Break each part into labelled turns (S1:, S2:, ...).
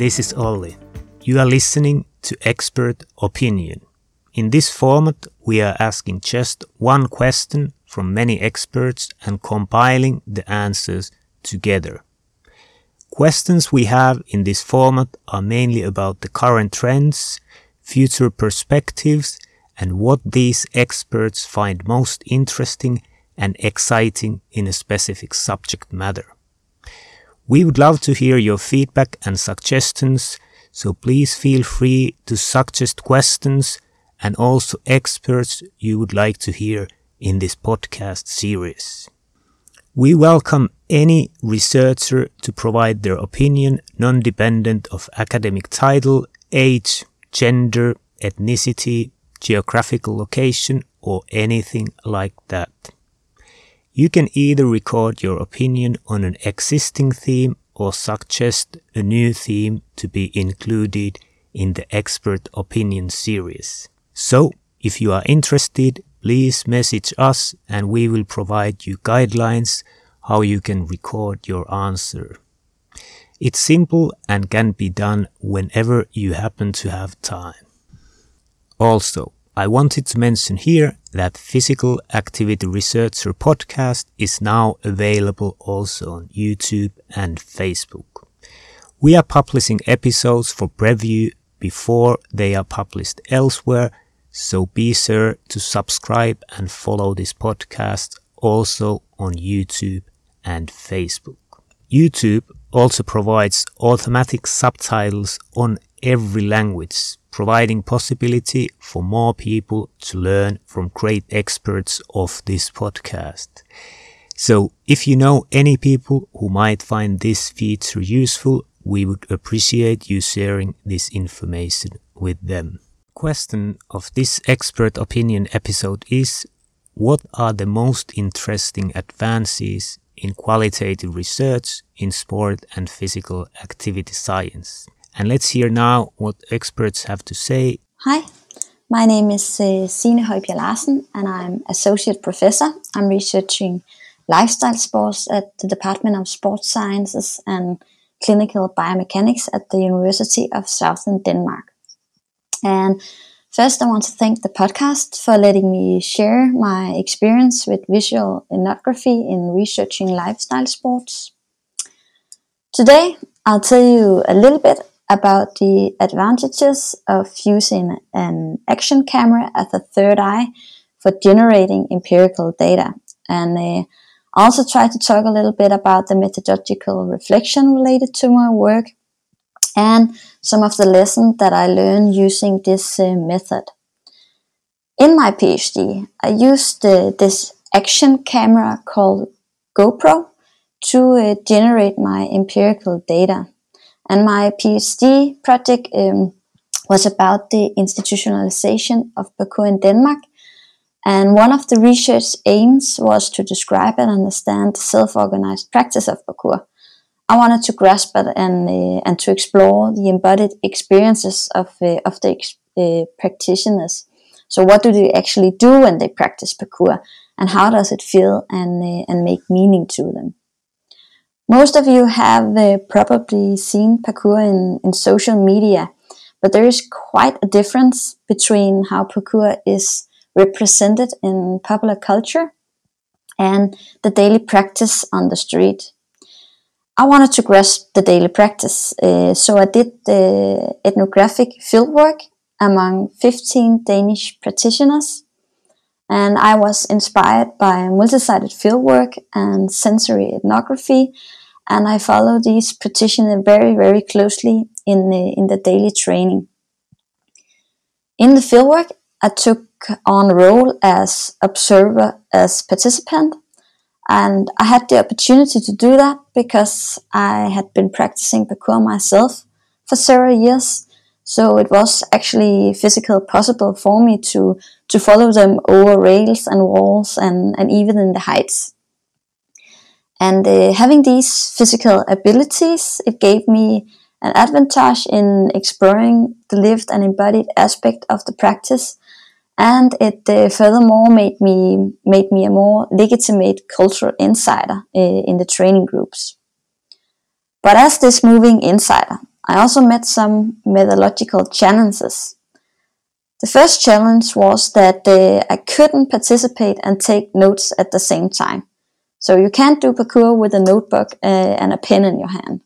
S1: this is Olli. You are listening to Expert Opinion. In this format, we are asking just one question from many experts and compiling the answers together. Questions we have in this format are mainly about the current trends, future perspectives, and what these experts find most interesting and exciting in a specific subject matter. We would love to hear your feedback and suggestions, so please feel free to suggest questions and also experts you would like to hear in this podcast series. We welcome any researcher to provide their opinion non-dependent of academic title, age, gender, ethnicity, geographical location, or anything like that. You can either record your opinion on an existing theme or suggest a new theme to be included in the expert opinion series. So, if you are interested, please message us and we will provide you guidelines how you can record your answer. It's simple and can be done whenever you happen to have time. Also, I wanted to mention here that Physical Activity Researcher podcast is now available also on YouTube and Facebook. We are publishing episodes for preview before they are published elsewhere, so be sure to subscribe and follow this podcast also on YouTube and Facebook. YouTube also provides automatic subtitles on every language providing possibility for more people to learn from great experts of this podcast. So if you know any people who might find this feature useful, we would appreciate you sharing this information with them. Question of this expert opinion episode is what are the most interesting advances in qualitative research in sport and physical activity science? And let's hear now what experts have to say.
S2: Hi, my name is uh, Signe Højbjerg Larsen, and I'm associate professor. I'm researching lifestyle sports at the Department of Sports Sciences and Clinical Biomechanics at the University of Southern Denmark. And first, I want to thank the podcast for letting me share my experience with visual ethnography in researching lifestyle sports. Today, I'll tell you a little bit about the advantages of using an action camera as a third eye for generating empirical data. And I also try to talk a little bit about the methodological reflection related to my work and some of the lessons that I learned using this uh, method. In my PhD, I used uh, this action camera called GoPro to uh, generate my empirical data. And my PhD project um, was about the institutionalization of parkour in Denmark. And one of the research aims was to describe and understand the self-organized practice of parkour. I wanted to grasp it and uh, and to explore the embodied experiences of uh, of the uh, practitioners. So, what do they actually do when they practice parkour, and how does it feel and uh, and make meaning to them? Most of you have uh, probably seen parkour in, in social media, but there is quite a difference between how parkour is represented in popular culture and the daily practice on the street. I wanted to grasp the daily practice, uh, so I did the ethnographic fieldwork among 15 Danish practitioners. And I was inspired by multi-sited fieldwork and sensory ethnography and I follow these practitioners very, very closely in the, in the daily training. In the fieldwork, I took on a role as observer, as participant, and I had the opportunity to do that because I had been practicing parkour myself for several years. So it was actually physically possible for me to, to follow them over rails and walls and, and even in the heights. And uh, having these physical abilities, it gave me an advantage in exploring the lived and embodied aspect of the practice and it uh, furthermore made me made me a more legitimate cultural insider uh, in the training groups. But as this moving insider, I also met some methodological challenges. The first challenge was that uh, I couldn't participate and take notes at the same time. So you can't do parkour with a notebook uh, and a pen in your hand.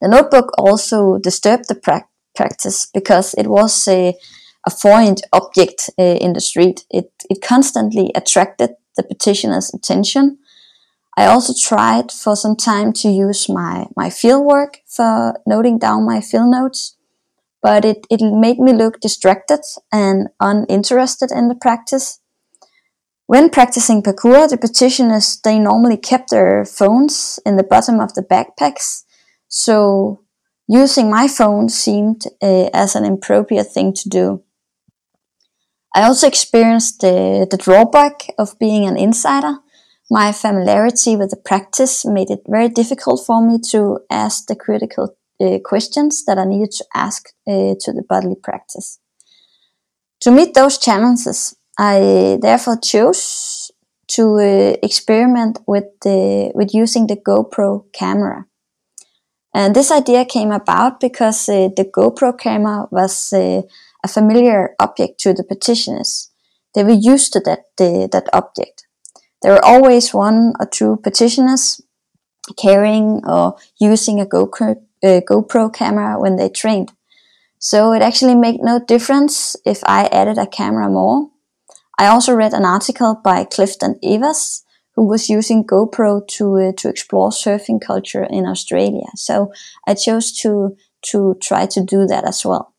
S2: The notebook also disturbed the pra- practice because it was a a foreign object uh, in the street. It, it constantly attracted the petitioner's attention. I also tried for some time to use my, my field work for noting down my field notes, but it, it made me look distracted and uninterested in the practice. When practicing parkour, the petitioners, they normally kept their phones in the bottom of the backpacks. So using my phone seemed uh, as an appropriate thing to do. I also experienced the, the drawback of being an insider. My familiarity with the practice made it very difficult for me to ask the critical uh, questions that I needed to ask uh, to the bodily practice. To meet those challenges, I therefore chose to uh, experiment with the with using the GoPro camera. And this idea came about because uh, the GoPro camera was uh, a familiar object to the petitioners. They were used to that, that object. There were always one or two petitioners carrying or using a GoPro, uh, GoPro camera when they trained. So it actually made no difference if I added a camera more. I also read an article by Clifton Evers, who was using GoPro to uh, to explore surfing culture in Australia. So I chose to to try to do that as well.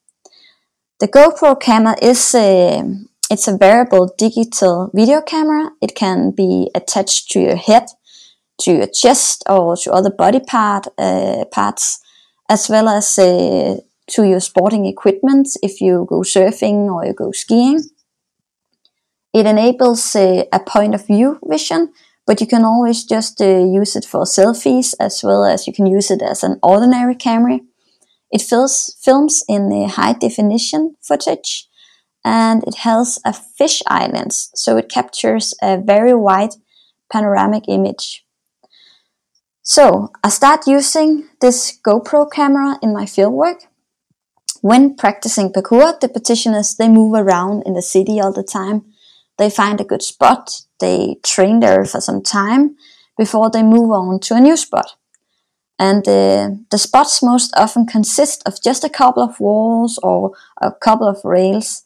S2: The GoPro camera is a, it's a variable digital video camera. It can be attached to your head, to your chest, or to other body part uh, parts, as well as uh, to your sporting equipment if you go surfing or you go skiing. It enables uh, a point of view vision, but you can always just uh, use it for selfies as well as you can use it as an ordinary camera. It fills, films in a high definition footage and it has a fisheye lens, so it captures a very wide panoramic image. So I start using this GoPro camera in my fieldwork. When practicing parkour, the petitioners they move around in the city all the time. They find a good spot, they train there for some time before they move on to a new spot. And uh, the spots most often consist of just a couple of walls or a couple of rails.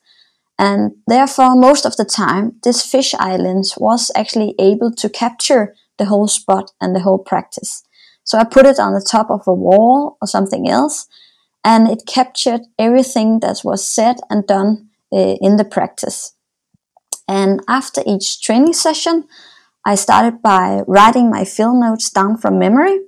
S2: And therefore, most of the time, this fisheye lens was actually able to capture the whole spot and the whole practice. So I put it on the top of a wall or something else, and it captured everything that was said and done uh, in the practice. And after each training session, I started by writing my field notes down from memory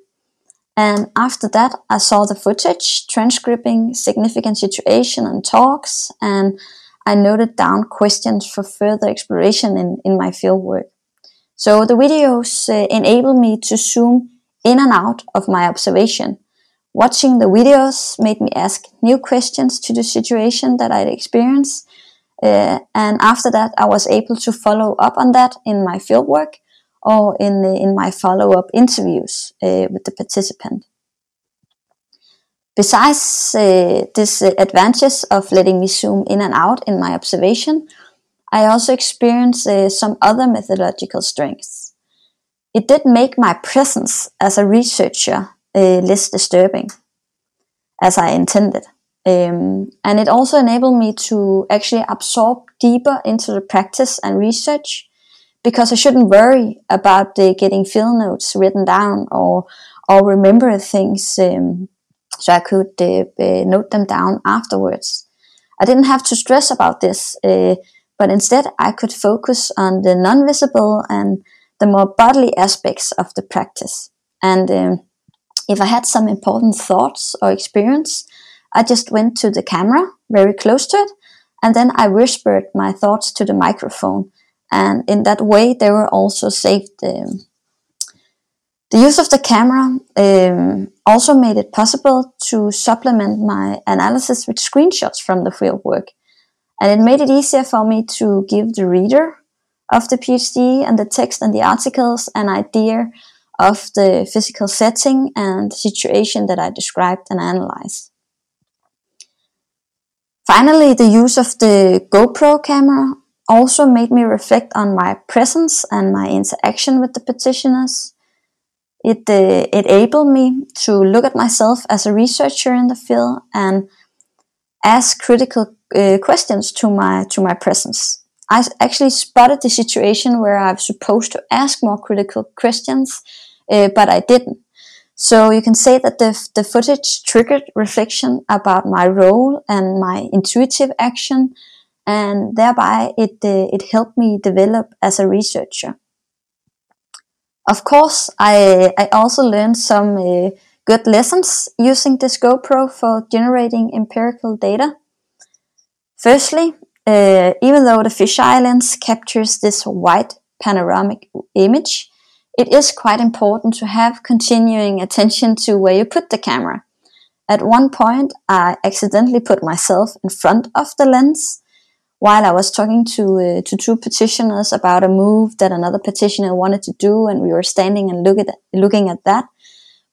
S2: and after that, I saw the footage, transcribing significant situation and talks, and I noted down questions for further exploration in, in my field work. So the videos uh, enable me to zoom in and out of my observation. Watching the videos made me ask new questions to the situation that I'd experienced. Uh, and after that, I was able to follow up on that in my fieldwork or in, in my follow-up interviews uh, with the participant. Besides uh, this uh, advantage of letting me zoom in and out in my observation, I also experienced uh, some other methodological strengths. It did make my presence as a researcher uh, less disturbing, as I intended. Um, and it also enabled me to actually absorb deeper into the practice and research because I shouldn't worry about uh, getting field notes written down or or remember things um, so I could uh, uh, note them down afterwards. I didn't have to stress about this, uh, but instead I could focus on the non-visible and the more bodily aspects of the practice. And um,
S3: if I had some important thoughts or experience, I just went to the camera very close to it and then I whispered my thoughts to the microphone. And in that way, they were also saved. Um, the use of the camera um, also made it possible to supplement my analysis with screenshots from the fieldwork. And it made it easier for me to give the reader of the PhD and the text and the articles an idea of the physical setting and situation that I described and analyzed. Finally, the use of the GoPro camera also made me reflect on my presence and my interaction with the petitioners. It uh, enabled me to look at myself as a researcher in the field and ask critical uh, questions to my to my presence. I actually spotted the situation where I was supposed to ask more critical questions, uh, but I didn't. So you can say that the, the footage triggered reflection about my role and my intuitive action, and thereby it, uh, it helped me develop as a researcher. Of course, I, I also learned some uh, good lessons using this GoPro for generating empirical data. Firstly, uh, even though the fisheye lens captures this wide panoramic image, it is quite important to have continuing attention to where you put the camera. At one point, I accidentally put myself in front of the lens while I was talking to uh, to two petitioners about a move that another petitioner wanted to do, and we were standing and look at, looking at that.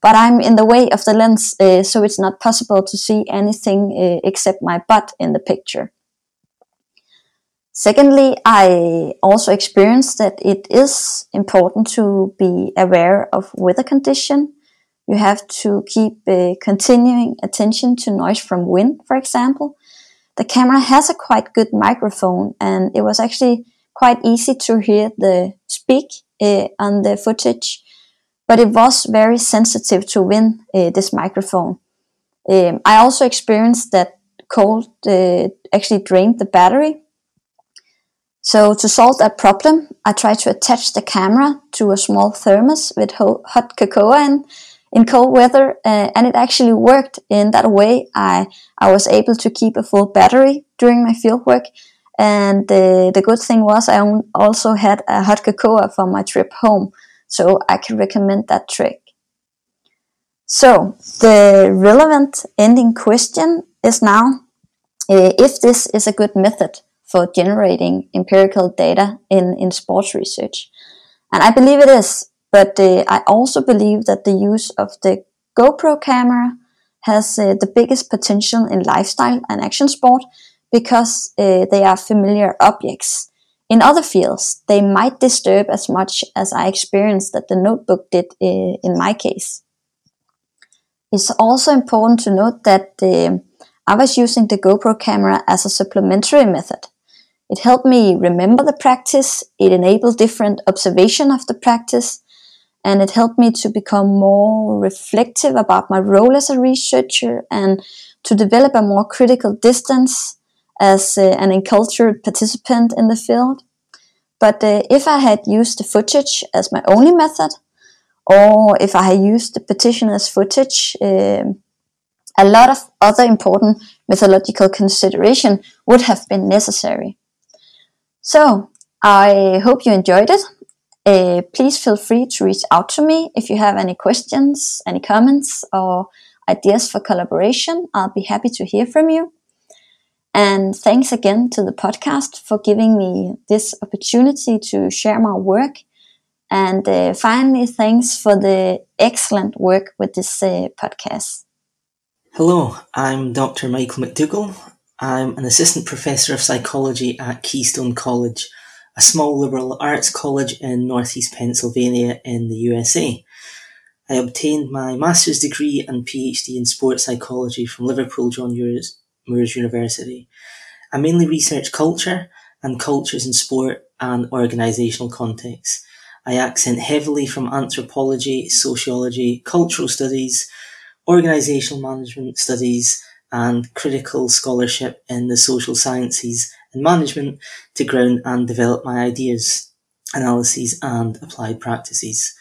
S3: But I'm in the way of the lens, uh, so it's not possible to see anything uh, except my butt in the picture. Secondly, I also experienced that it is important to be aware of weather condition. You have to keep uh, continuing attention to noise from wind, for example. The camera has a quite good microphone and it was actually quite easy to hear the speak uh, on the footage, but it was very sensitive to wind, uh, this microphone. Um, I also experienced that cold uh, actually drained the battery so to solve that problem, I tried to attach the camera to a small thermos with hot cocoa in, in cold weather, uh, and it actually worked. In that way, I, I was able to keep a full battery during my fieldwork. And the, the good thing was I also had a hot cocoa for my trip home, so I can recommend that trick. So the relevant ending question is now uh, if this is a good method for generating empirical data in, in sports research. And I believe it is, but uh, I also believe that the use of the GoPro camera has uh, the biggest potential in lifestyle and action sport because uh, they are familiar objects. In other fields, they might disturb as much as I experienced that the notebook did uh, in my case. It's also important to note that uh, I was using the GoPro camera as a supplementary method. It helped me remember the practice. It enabled different observation of the practice. And it helped me to become more reflective about my role as a researcher and to develop a more critical distance as uh, an encultured participant in the field. But uh, if I had used the footage as my only method, or if I had used the petitioner's footage, uh, a lot of other important methodological consideration would have been necessary. So I hope you enjoyed it. Uh, please feel free to reach out to me if you have any questions, any comments, or ideas for collaboration. I'll be happy to hear from you. And thanks again to the podcast for giving me this opportunity to share my work. And uh, finally, thanks for the excellent work with this uh, podcast.
S4: Hello, I'm Dr. Michael McDougall. I'm an assistant professor of psychology at Keystone College, a small liberal arts college in northeast Pennsylvania in the USA. I obtained my master's degree and PhD in sports psychology from Liverpool John Moores University. I mainly research culture and cultures in sport and organisational contexts. I accent heavily from anthropology, sociology, cultural studies, organisational management studies, and critical scholarship in the social sciences and management to ground and develop my ideas, analyses, and applied practices.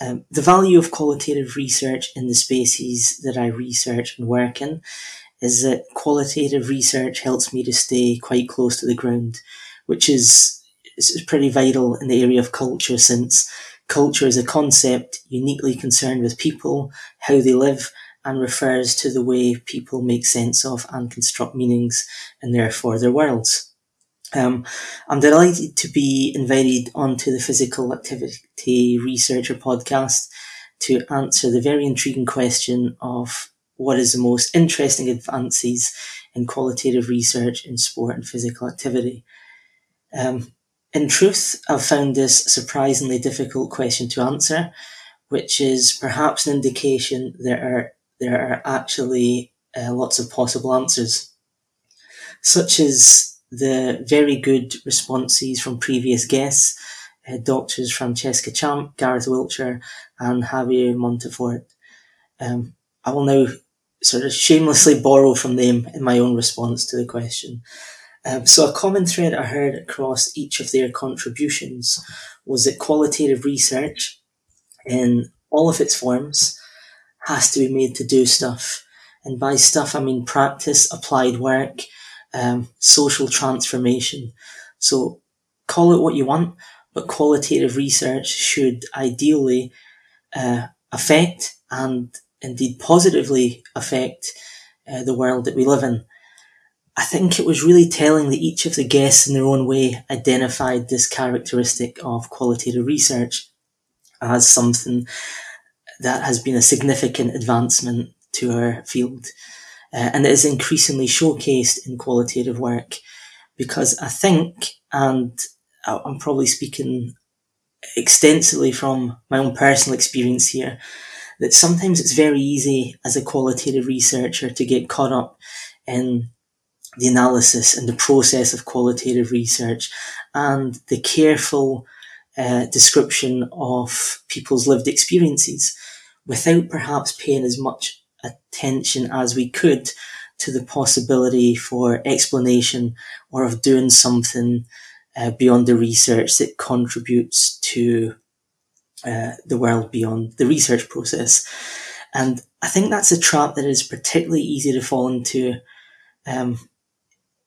S4: Um, the value of qualitative research in the spaces that I research and work in is that qualitative research helps me to stay quite close to the ground, which is, is pretty vital in the area of culture since culture is a concept uniquely concerned with people, how they live, and refers to the way people make sense of and construct meanings and therefore their worlds. Um, I'm delighted to be invited onto the Physical Activity Researcher podcast to answer the very intriguing question of what is the most interesting advances in qualitative research in sport and physical activity. Um, in truth, I've found this surprisingly difficult question to answer, which is perhaps an indication there are there are actually uh, lots of possible answers, such as the very good responses from previous guests, uh, doctors Francesca Champ, Gareth Wiltshire, and Javier Monforte. Um, I will now sort of shamelessly borrow from them in my own response to the question. Um, so a common thread I heard across each of their contributions was that qualitative research in all of its forms has to be made to do stuff. And by stuff, I mean practice, applied work, um, social transformation. So call it what you want, but qualitative research should ideally uh, affect and indeed positively affect uh, the world that we live in. I think it was really telling that each of the guests in their own way identified this characteristic of qualitative research as something that has been a significant advancement to our field uh, and it is increasingly showcased in qualitative work because I think, and I'm probably speaking extensively from my own personal experience here, that sometimes it's very easy as a qualitative researcher to get caught up in the analysis and the process of qualitative research and the careful uh, description of people's lived experiences without perhaps paying as much attention as we could to the possibility for explanation or of doing something uh, beyond the research that contributes to uh, the world beyond the research process. And I think that's a trap that is particularly easy to fall into um,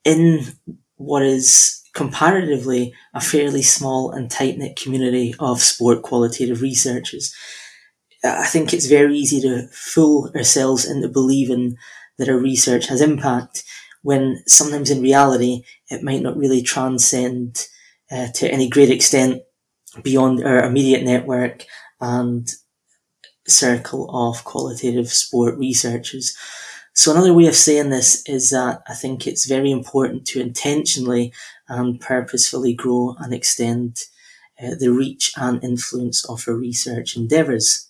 S4: in what is comparatively a fairly small and tight knit community of sport qualitative researchers. I think it's very easy to fool ourselves into believing that our research has impact when sometimes in reality it might not really transcend uh, to any great extent beyond our immediate network and circle of qualitative sport researchers. So another way of saying this is that I think it's very important to intentionally and purposefully grow and extend uh, the reach and influence of our research endeavours.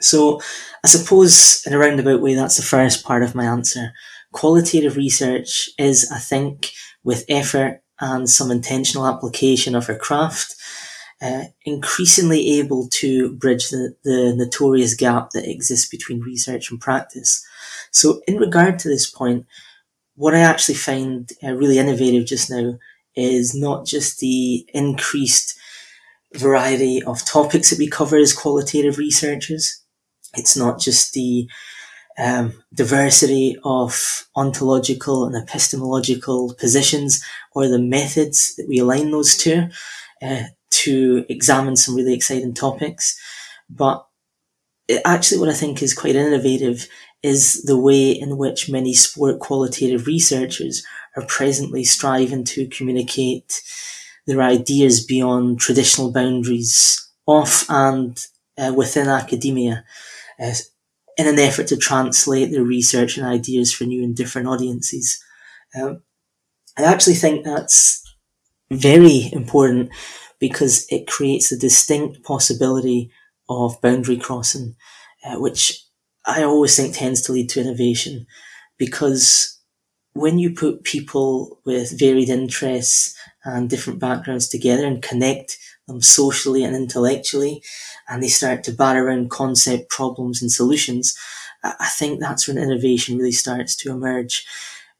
S4: So I suppose in a roundabout way, that's the first part of my answer. Qualitative research is, I think, with effort and some intentional application of her craft, uh, increasingly able to bridge the, the notorious gap that exists between research and practice. So in regard to this point, what I actually find uh, really innovative just now is not just the increased variety of topics that we cover as qualitative researchers, it's not just the um, diversity of ontological and epistemological positions or the methods that we align those to uh, to examine some really exciting topics. But it, actually, what I think is quite innovative is the way in which many sport qualitative researchers are presently striving to communicate their ideas beyond traditional boundaries off and uh, within academia uh, in an effort to translate their research and ideas for new and different audiences. Um, I actually think that's very important because it creates a distinct possibility of boundary crossing, uh, which I always think tends to lead to innovation because when you put people with varied interests and different backgrounds together and connect them socially and intellectually, and they start to bat around concept problems and solutions, I think that's when innovation really starts to emerge.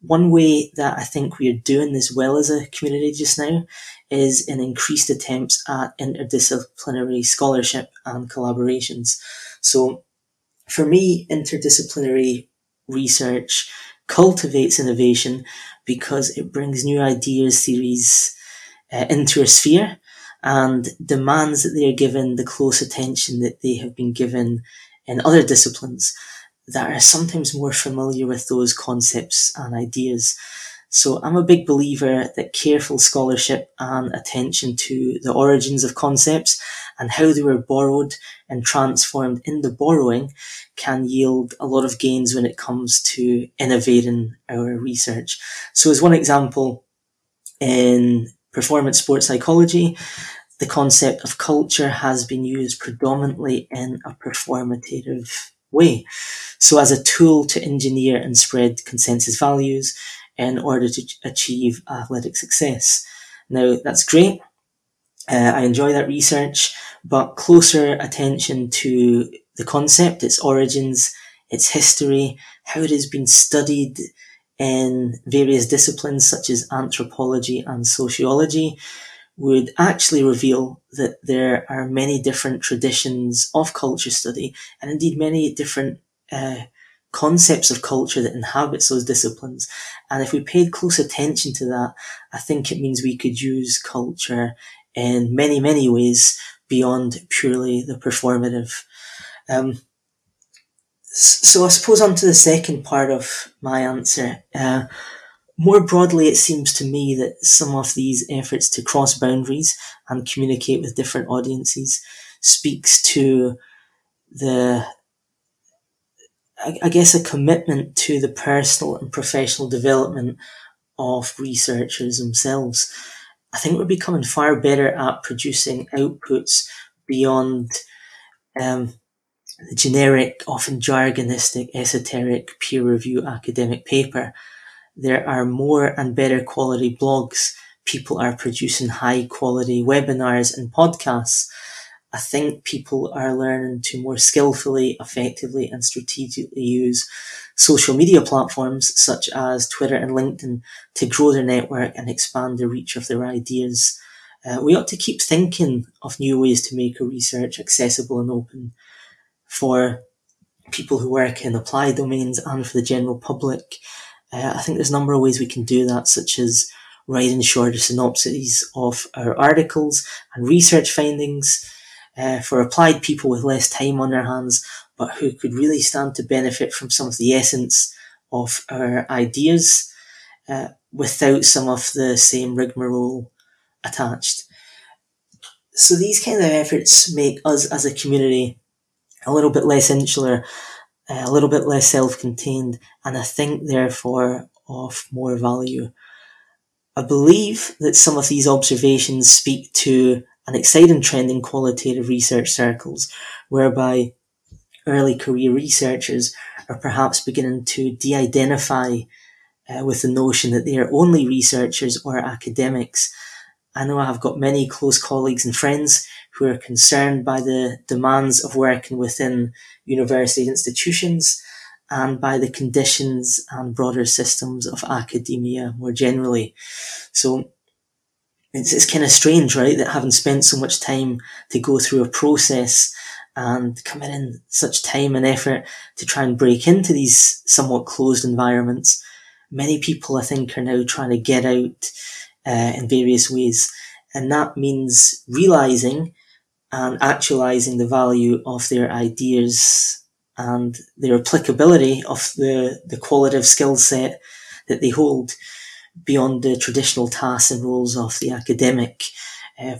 S4: One way that I think we are doing this well as a community just now is in increased attempts at interdisciplinary scholarship and collaborations. So for me, interdisciplinary research cultivates innovation because it brings new ideas, theories uh, into a sphere and demands that they are given the close attention that they have been given in other disciplines that are sometimes more familiar with those concepts and ideas. So I'm a big believer that careful scholarship and attention to the origins of concepts and how they were borrowed and transformed in the borrowing can yield a lot of gains when it comes to innovating our research. So as one example, in performance sports psychology, the concept of culture has been used predominantly in a performative way. So as a tool to engineer and spread consensus values in order to achieve athletic success. Now that's great. Uh, I enjoy that research, but closer attention to the concept, its origins, its history, how it has been studied in various disciplines such as anthropology and sociology would actually reveal that there are many different traditions of culture study and indeed many different uh, concepts of culture that inhabits those disciplines. And if we paid close attention to that, I think it means we could use culture in many, many ways beyond purely the performative. Um, so I suppose on to the second part of my answer. Uh, more broadly, it seems to me that some of these efforts to cross boundaries and communicate with different audiences speaks to the, I guess, a commitment to the personal and professional development of researchers themselves. I think we're becoming far better at producing outputs beyond um, generic, often jargonistic, esoteric peer review academic paper there are more and better quality blogs. People are producing high quality webinars and podcasts. I think people are learning to more skillfully, effectively and strategically use social media platforms such as Twitter and LinkedIn to grow their network and expand the reach of their ideas. Uh, we ought to keep thinking of new ways to make our research accessible and open for people who work in applied domains and for the general public. Uh, I think there's a number of ways we can do that, such as writing shorter synopses of our articles and research findings uh, for applied people with less time on their hands, but who could really stand to benefit from some of the essence of our ideas uh, without some of the same rigmarole attached. So these kind of efforts make us as a community a little bit less insular a little bit less self-contained, and I think therefore of more value. I believe that some of these observations speak to an exciting trend in qualitative research circles, whereby early career researchers are perhaps beginning to de-identify uh, with the notion that they are only researchers or academics. I know I have got many close colleagues and friends who are concerned by the demands of working within university institutions and by the conditions and broader systems of academia more generally. So it's, it's kind of strange, right, that having spent so much time to go through a process and coming in such time and effort to try and break into these somewhat closed environments, many people I think are now trying to get out uh, in various ways. And that means realizing and actualizing the value of their ideas and their applicability of the, the qualitative skill set that they hold beyond the traditional tasks and roles of the academic. Uh,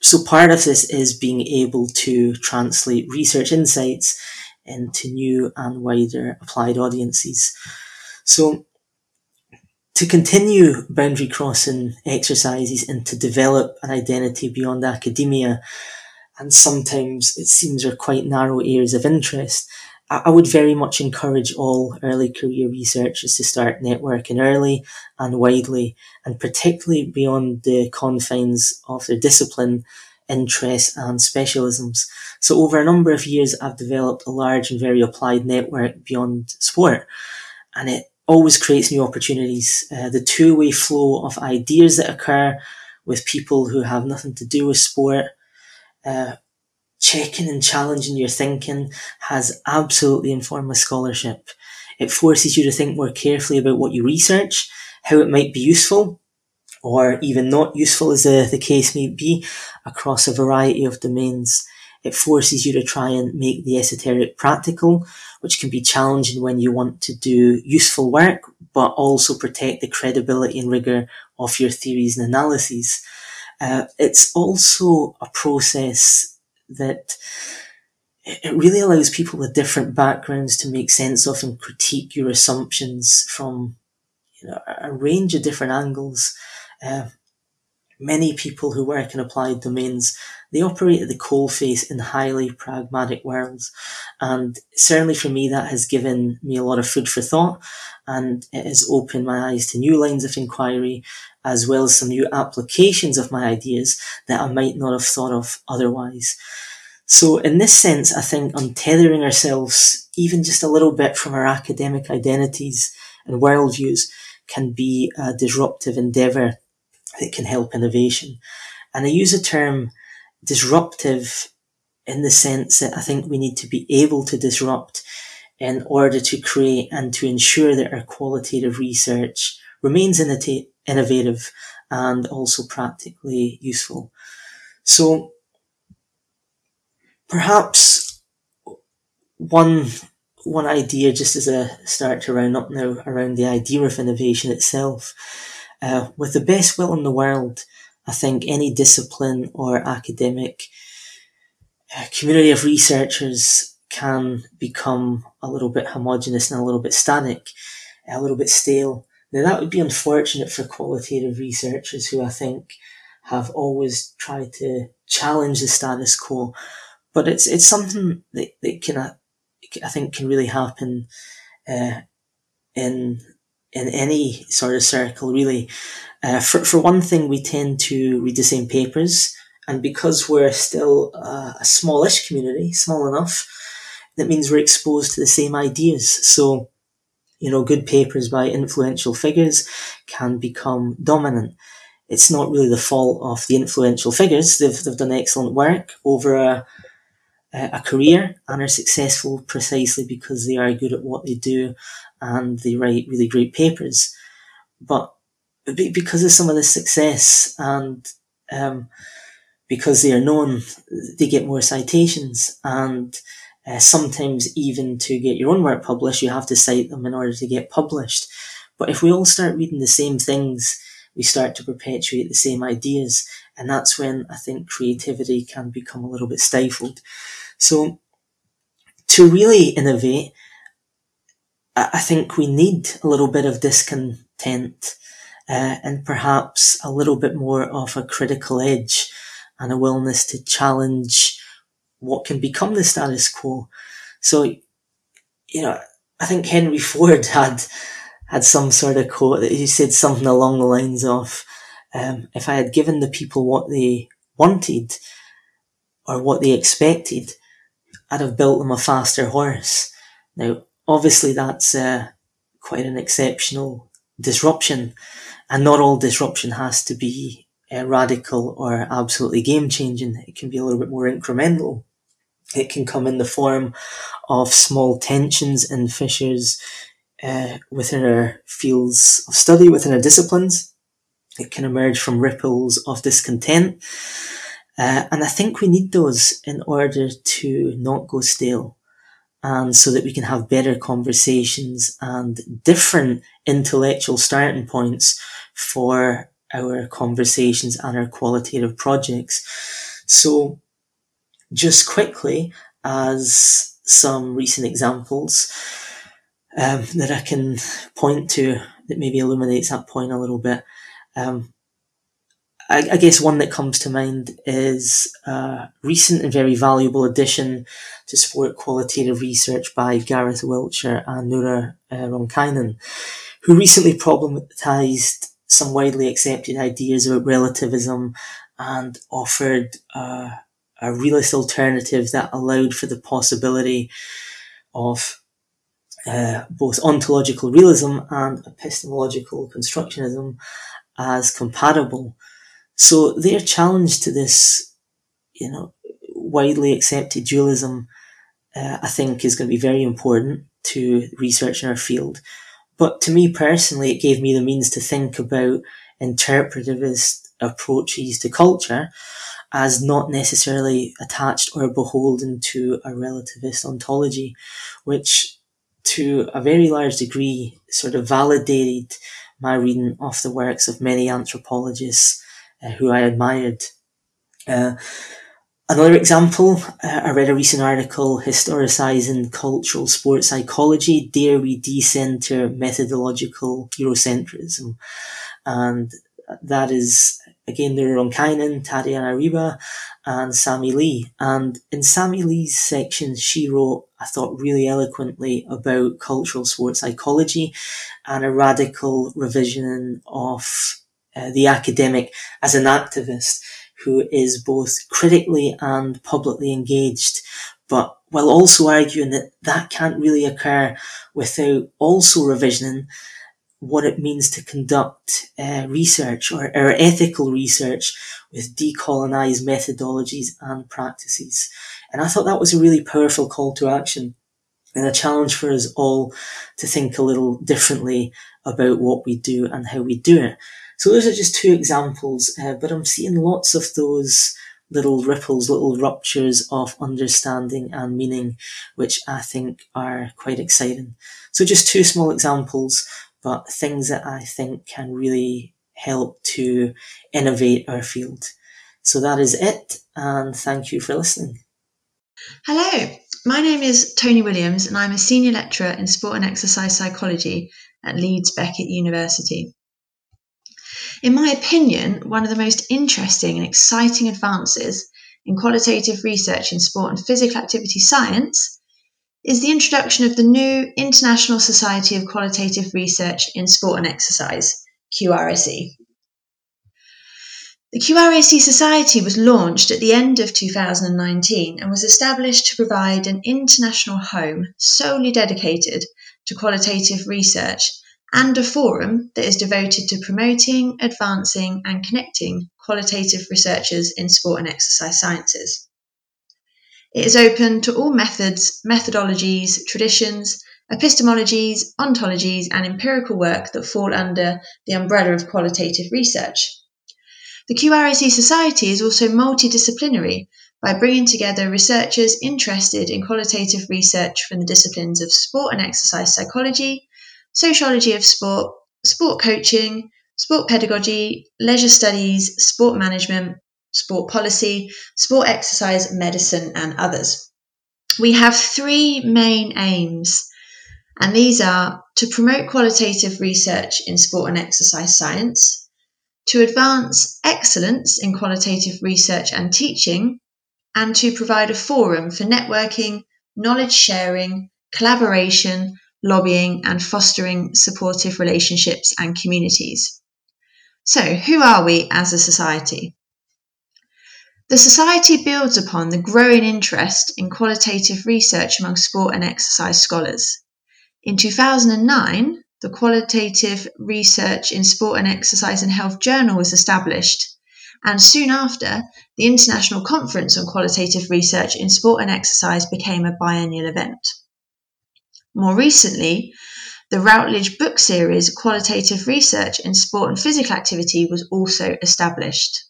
S4: so part of this is being able to translate research insights into new and wider applied audiences. So to continue boundary crossing exercises and to develop an identity beyond academia, and sometimes it seems are quite narrow areas of interest, I would very much encourage all early career researchers to start networking early and widely, and particularly beyond the confines of their discipline, interests, and specialisms. So, over a number of years, I've developed a large and very applied network beyond sport, and it always creates new opportunities. Uh, the two-way flow of ideas that occur with people who have nothing to do with sport, uh, checking and challenging your thinking has absolutely informed my scholarship. It forces you to think more carefully about what you research, how it might be useful, or even not useful as the, the case may be, across a variety of domains. It forces you to try and make the esoteric practical, which can be challenging when you want to do useful work, but also protect the credibility and rigor of your theories and analyses. Uh, it's also a process that it really allows people with different backgrounds to make sense of and critique your assumptions from you know, a range of different angles. Uh, many people who work in applied domains, they operate at the coalface in highly pragmatic worlds. And certainly for me, that has given me a lot of food for thought and it has opened my eyes to new lines of inquiry as well as some new applications of my ideas that I might not have thought of otherwise. So in this sense, I think untethering ourselves even just a little bit from our academic identities and worldviews can be a disruptive endeavor that can help innovation. And I use the term disruptive in the sense that I think we need to be able to disrupt in order to create and to ensure that our qualitative research remains innovative and also practically useful. So perhaps one one idea just as a start to round up now around the idea of innovation itself uh, with the best will in the world, I think any discipline or academic uh, community of researchers can become a little bit homogenous and a little bit static, a little bit stale. Now that would be unfortunate for qualitative researchers who I think have always tried to challenge the status quo. But it's it's something that, that can I think can really happen uh, in in any sort of circle, really. Uh, for, for one thing, we tend to read the same papers. And because we're still uh, a smallish community, small enough, that means we're exposed to the same ideas. So, you know, good papers by influential figures can become dominant. It's not really the fault of the influential figures. They've, they've done excellent work over a, a career and are successful precisely because they are good at what they do and they write really great papers. But because of some of the success and um, because they are known, they get more citations and uh, sometimes even to get your own work published, you have to cite them in order to get published. But if we all start reading the same things, we start to perpetuate the same ideas. And that's when I think creativity can become a little bit stifled. So to really innovate, I think we need a little bit of discontent uh, and perhaps a little bit more of a critical edge and a willingness to challenge what can become the status quo. So, you know, I think Henry Ford had had some sort of quote that he said something along the lines of, um, "If I had given the people what they wanted or what they expected, I'd have built them a faster horse." Now, obviously that's uh, quite an exceptional disruption, and not all disruption has to be uh, radical or absolutely game changing. It can be a little bit more incremental. It can come in the form of small tensions and fissures uh, within our fields of study, within our disciplines. It can emerge from ripples of discontent. Uh, and I think we need those in order to not go stale and so that we can have better conversations and different intellectual starting points for our conversations and our qualitative projects. So just quickly as some recent examples um, that I can point to that maybe illuminates that point a little bit. Um, I, I, guess one that comes to mind is a recent and very valuable addition to sport qualitative research by Gareth Wiltshire and Noora uh, Ronkainen, who recently problematized some widely accepted ideas about relativism and offered uh, a realist alternative that allowed for the possibility of uh, both ontological realism and epistemological constructionism as compatible. So their challenge to this, you know, widely accepted dualism, uh, I think is going to be very important to research in our field. But to me personally, it gave me the means to think about interpretivist approaches to culture as not necessarily attached or beholden to a relativist ontology, which to a very large degree sort of validated my reading of the works of many anthropologists uh, who I admired. Uh, another example, uh, I read a recent article Historicizing cultural sports psychology. Dare we decenter methodological Eurocentrism? And that is again there on Ronkainen, Tatiana Ryba, and Sammy Lee. And in Sammy Lee's section, she wrote, I thought, really eloquently about cultural sports psychology and a radical revision of uh, the academic as an activist who is both critically and publicly engaged, but while also arguing that that can't really occur without also revisioning what it means to conduct uh, research or, or ethical research with decolonized methodologies and practices. And I thought that was a really powerful call to action and a challenge for us all to think a little differently about what we do and how we do it. So those are just two examples, uh, but I'm seeing lots of those little ripples, little ruptures of understanding and meaning, which I think are quite exciting. So just two small examples but things that I think can really help to innovate our field. So that is it, and thank you for listening.
S2: Hello, my name is Toni Williams, and I'm a senior lecturer in sport and exercise psychology at Leeds Beckett University. In my opinion, one of the most interesting and exciting advances in qualitative research in sport and physical activity science is the introduction of the new International Society of Qualitative Research in Sport and Exercise, QRSE. The QRSE Society was launched at the end of 2019 and was established to provide an international home solely dedicated to qualitative research and a forum that is devoted to promoting, advancing, and connecting qualitative researchers in sport and exercise sciences. It is open to all methods, methodologies, traditions, epistemologies, ontologies, and empirical work that fall under the umbrella of qualitative research. The QRSE Society is also multidisciplinary by bringing together researchers interested in qualitative research from the disciplines of sport and exercise psychology, sociology of sport, sport coaching, sport pedagogy, leisure studies, sport management, sport policy, sport exercise, medicine, and others. We have three main aims, and these are to promote qualitative research in sport and exercise science, to advance excellence in qualitative research and teaching, and to provide a forum for networking, knowledge sharing, collaboration, lobbying, and fostering supportive relationships and communities. So, who are we as a society? The Society builds upon the growing interest in qualitative research among sport and exercise scholars. In 2009, the Qualitative Research in Sport and Exercise and Health Journal was established, and soon after, the International Conference on Qualitative Research in Sport and Exercise became a biennial event. More recently, the Routledge book series Qualitative Research in Sport and Physical Activity was also established.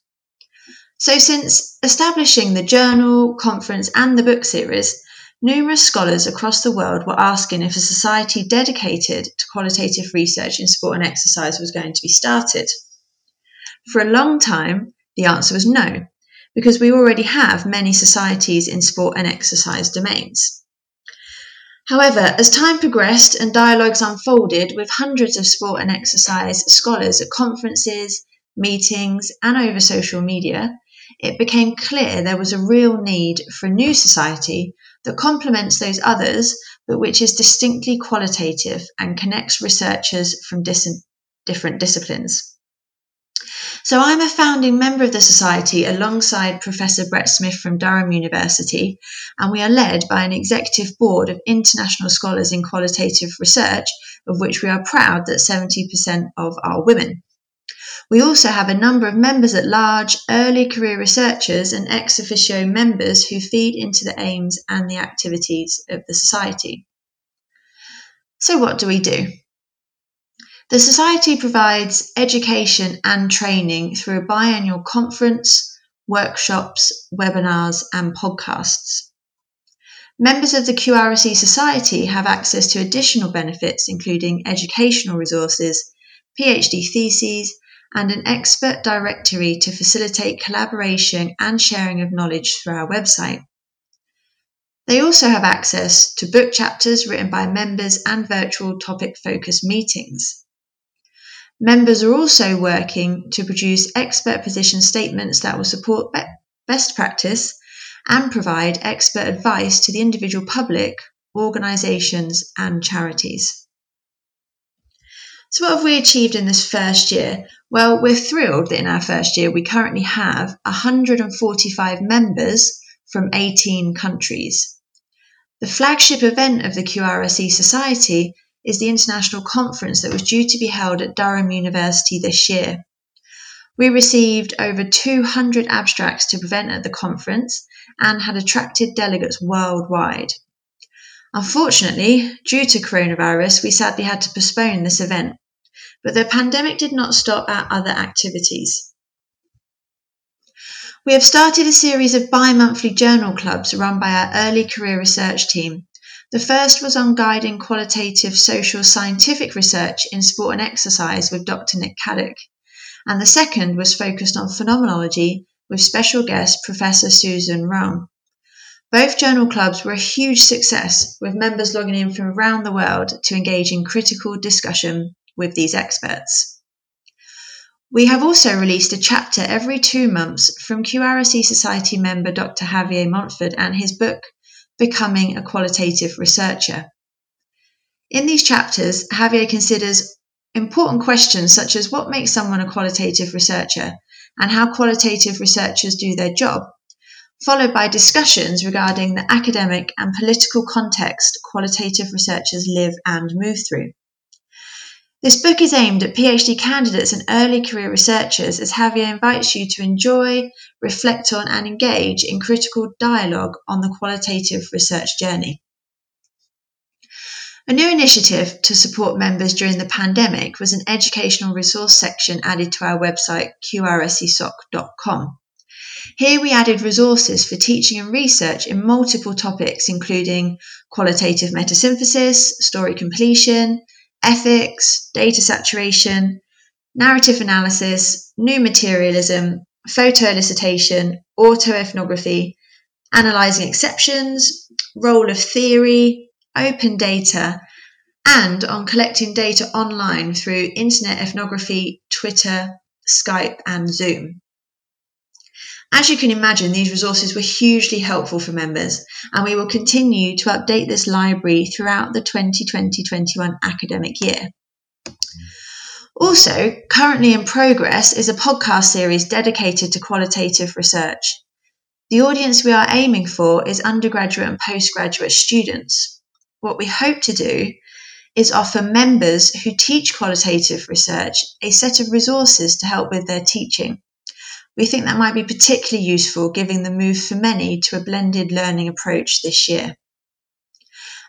S2: So, since establishing the journal, conference, and the book series, numerous scholars across the world were asking if a society dedicated to qualitative research in sport and exercise was going to be started. For a long time, the answer was no, because we already have many societies in sport and exercise domains. However, as time progressed and dialogues unfolded with hundreds of sport and exercise scholars at conferences, meetings, and over social media, it became clear there was a real need for a new society that complements those others, but which is distinctly qualitative and connects researchers from dis- different disciplines. So, I'm a founding member of the Society alongside Professor Brett Smith from Durham University, and we are led by an executive board of international scholars in qualitative research, of which we are proud that 70% of are women. We also have a number of members at large, early career researchers, and ex officio members who feed into the aims and the activities of the Society. So, what do we do? The Society provides education and training through a biannual conference, workshops, webinars, and podcasts. Members of the QRSE Society have access to additional benefits, including educational resources, PhD theses, and an expert directory to facilitate collaboration and sharing of knowledge through our website. They also have access to book chapters written by members and virtual topic focused meetings. Members are also working to produce expert position statements that will support be- best practice and provide expert advice to the individual public, organisations, and charities. So, what have we achieved in this first year? Well, we're thrilled that in our first year we currently have 145 members from 18 countries. The flagship event of the QRSE Society is the international conference that was due to be held at Durham University this year. We received over 200 abstracts to present at the conference and had attracted delegates worldwide. Unfortunately, due to coronavirus, we sadly had to postpone this event, but the pandemic did not stop our other activities. We have started a series of bi monthly journal clubs run by our early career research team the first was on guiding qualitative social scientific research in sport and exercise with Dr. Nick Caddick, and the second was focused on phenomenology with special guest Professor Susan Roan. Both journal clubs were a huge success, with members logging in from around the world to engage in critical discussion with these experts. We have also released a chapter every two months from QRSE Society member Dr. Javier Monforte and his book Becoming a Qualitative Researcher. In these chapters, Javier considers important questions such as what makes someone a qualitative researcher and how qualitative researchers do their job, followed by discussions regarding the academic and political context qualitative researchers live and move through. This book is aimed at PhD candidates and early career researchers as Javier invites you to enjoy, reflect on, and engage in critical dialogue on the qualitative research journey. A new initiative to support members during the pandemic was an educational resource section added to our website, qrsesoc.com. Here we added resources for teaching and research in multiple topics, including qualitative metasynthesis, story completion, ethics, data saturation, narrative analysis, new materialism, photo elicitation, autoethnography, analysing exceptions, role of theory, open data, and on collecting data online through internet ethnography, Twitter, Skype, and Zoom. As you can imagine, these resources were hugely helpful for members, and we will continue to update this library throughout the 2020 21 academic year. Also, currently in progress is a podcast series dedicated to qualitative research. The audience we are aiming for is undergraduate and postgraduate students. What we hope to do is offer members who teach qualitative research a set of resources to help with their teaching we think that might be particularly useful given the move for many to a blended learning approach this year.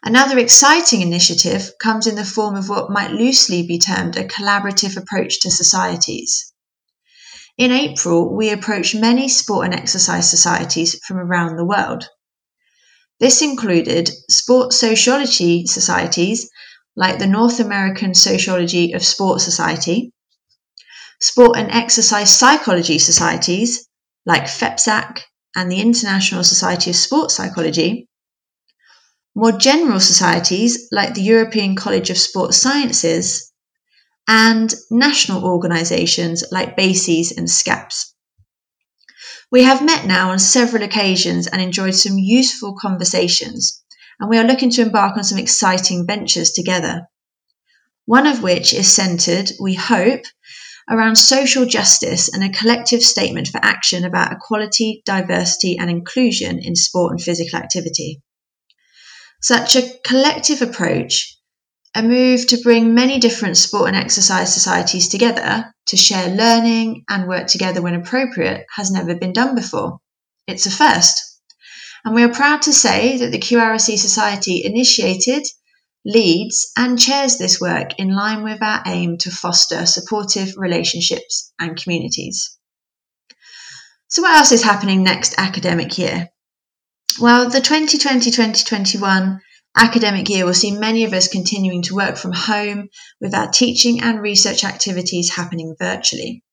S2: Another exciting initiative comes in the form of what might loosely be termed a collaborative approach to societies. In April, we approached many sport and exercise societies from around the world. This included sport sociology societies like the North American Sociology of Sport Society, sport and exercise psychology societies like FEPSAC and the International Society of Sports Psychology, more general societies like the European College of Sports Sciences, and national organisations like BASES and SCAPPS. We have met now on several occasions and enjoyed some useful conversations, and we are looking to embark on some exciting ventures together. One of which is centred, we hope, around social justice and a collective statement for action about equality, diversity, and inclusion in sport and physical activity. Such a collective approach, a move to bring many different sport and exercise societies together to share learning and work together when appropriate, has never been done before. It's a first. And we are proud to say that the QRSE Society initiated leads and chairs this work in line with our aim to foster supportive relationships and communities. So, what else is happening next academic year? Well, the 2020 2021 academic year will see many of us continuing to work from home with our teaching and research activities happening virtually.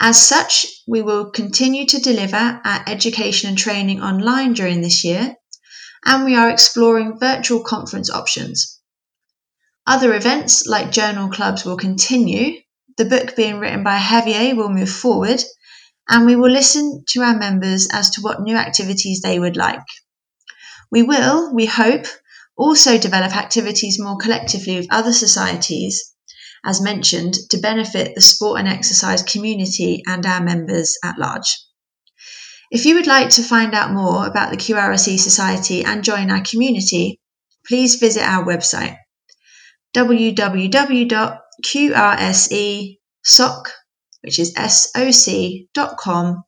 S2: As such, we will continue to deliver our education and training online during this year and we are exploring virtual conference options. Other events like journal clubs will continue, the book being written by Javier will move forward, and we will listen to our members as to what new activities they would like. We will, we hope, also develop activities more collectively with other societies, as mentioned, to benefit the sport and exercise community and our members at large. If you would like to find out more about the QRSE Society and join our community, please visit our website www.qrsesoc, which is soc.com,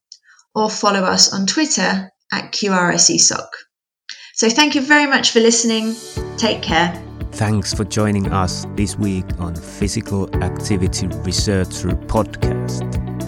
S2: or follow us on Twitter at QRSESOC. So thank you very much for listening. Take care.
S1: Thanks for joining us this week on Physical Activity Researcher Podcast.